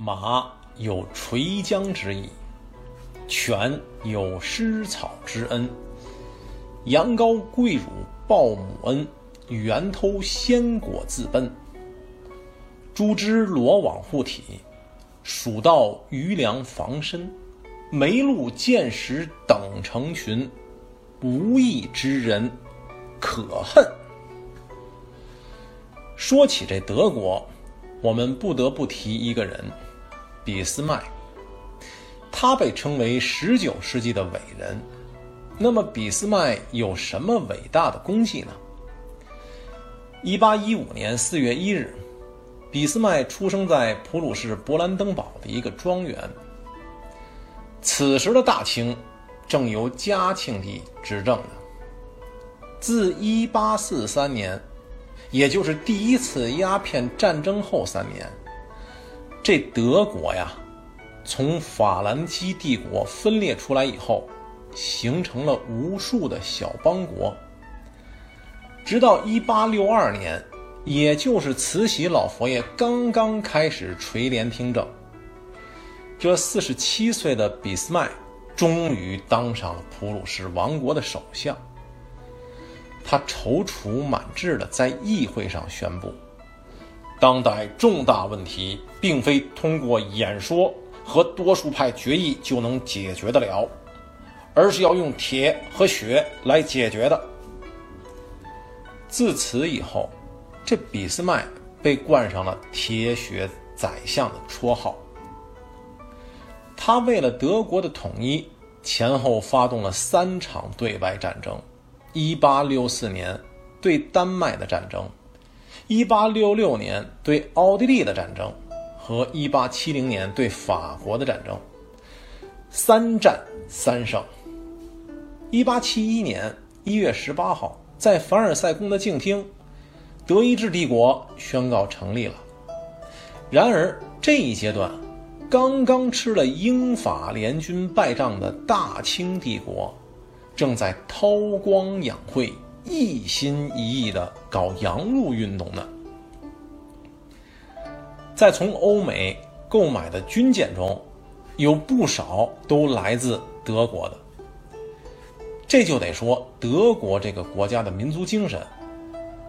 马有垂缰之意，犬有施草之恩，羊羔跪乳报母恩，猿偷鲜果自奔。猪之罗网护体，鼠盗余粮防身，梅鹿见食等成群，无义之人可恨。说起这德国，我们不得不提一个人。俾斯麦，他被称为十九世纪的伟人。那么，俾斯麦有什么伟大的功绩呢？一八一五年四月一日，俾斯麦出生在普鲁士勃兰登堡的一个庄园。此时的大清正由嘉庆帝执政呢。自一八四三年，也就是第一次鸦片战争后三年。这德国呀，从法兰西帝国分裂出来以后，形成了无数的小邦国。直到1862年，也就是慈禧老佛爷刚刚开始垂帘听政，这47岁的俾斯麦终于当上了普鲁士王国的首相。他踌躇满志地在议会上宣布。当代重大问题，并非通过演说和多数派决议就能解决得了，而是要用铁和血来解决的。自此以后，这俾斯麦被冠上了“铁血宰相”的绰号。他为了德国的统一，前后发动了三场对外战争：1864年对丹麦的战争。一八六六年对奥地利的战争和一八七零年对法国的战争，三战三胜。一八七一年一月十八号，在凡尔赛宫的静厅，德意志帝国宣告成立了。然而这一阶段，刚刚吃了英法联军败仗的大清帝国，正在韬光养晦。一心一意的搞洋务运动呢，在从欧美购买的军舰中，有不少都来自德国的。这就得说，德国这个国家的民族精神，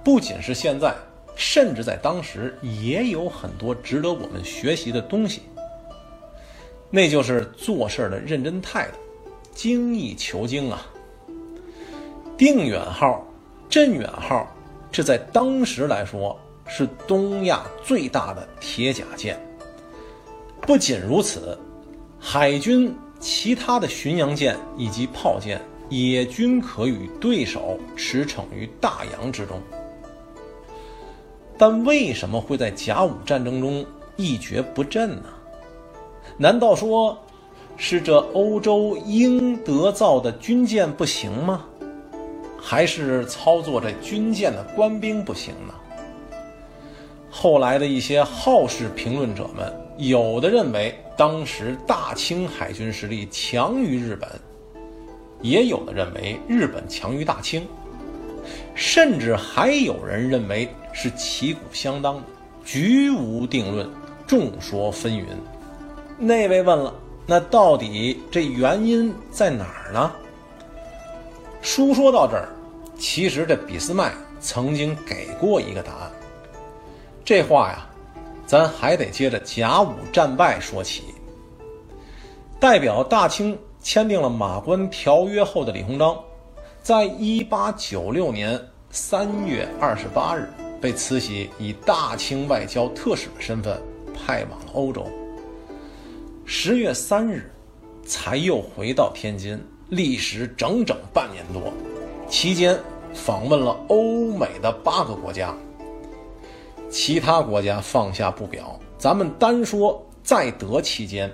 不仅是现在，甚至在当时也有很多值得我们学习的东西。那就是做事的认真态度，精益求精啊。定远号。镇远号，这在当时来说是东亚最大的铁甲舰。不仅如此，海军其他的巡洋舰以及炮舰也均可与对手驰骋于大洋之中。但为什么会在甲午战争中一蹶不振呢？难道说是这欧洲英德造的军舰不行吗？还是操作这军舰的官兵不行呢？后来的一些好事评论者们，有的认为当时大清海军实力强于日本，也有的认为日本强于大清，甚至还有人认为是旗鼓相当的，局无定论，众说纷纭。那位问了，那到底这原因在哪儿呢？书说到这儿，其实这俾斯麦曾经给过一个答案。这话呀，咱还得接着甲午战败说起。代表大清签订了马关条约后的李鸿章，在一八九六年三月二十八日被慈禧以大清外交特使的身份派往了欧洲。十月三日，才又回到天津。历时整整半年多，期间访问了欧美的八个国家。其他国家放下不表，咱们单说在德期间，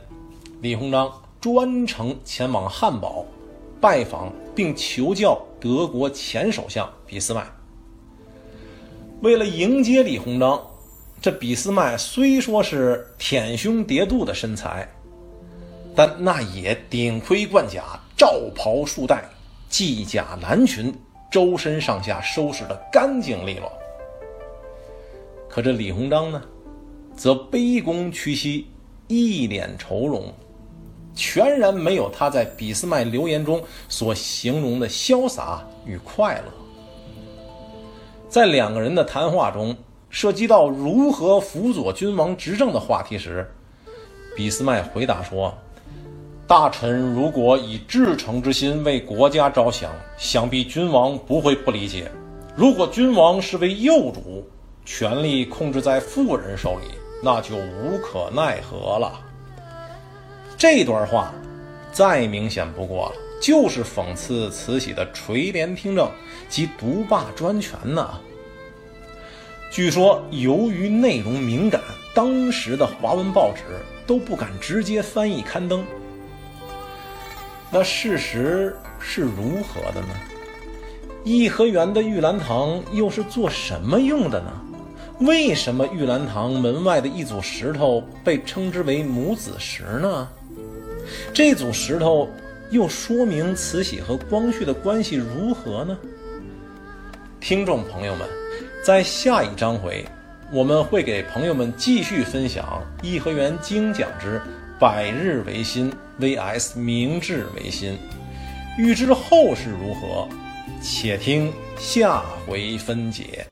李鸿章专程前往汉堡，拜访并求教德国前首相俾斯麦。为了迎接李鸿章，这俾斯麦虽说是舔胸叠肚的身材，但那也顶盔贯甲。罩袍束带，系甲蓝裙，周身上下收拾得干净利落。可这李鸿章呢，则卑躬屈膝，一脸愁容，全然没有他在俾斯麦留言中所形容的潇洒与快乐。在两个人的谈话中，涉及到如何辅佐君王执政的话题时，俾斯麦回答说：“大臣如果以至诚之心为国家着想，想必君王不会不理解；如果君王是为幼主，权力控制在妇人手里。”那就无可奈何了。这段话再明显不过了，就是讽刺慈禧的垂帘听政及独霸专权呢。据说由于内容敏感，当时的华文报纸都不敢直接翻译刊登。那事实是如何的呢？颐和园的玉兰堂又是做什么用的呢？为什么玉兰堂门外的一组石头被称之为母子石呢？这组石头又说明慈禧和光绪的关系如何呢？听众朋友们，在下一章回，我们会给朋友们继续分享《颐和园精讲之百日维新 vs 明治维新》，欲知后事如何，且听下回分解。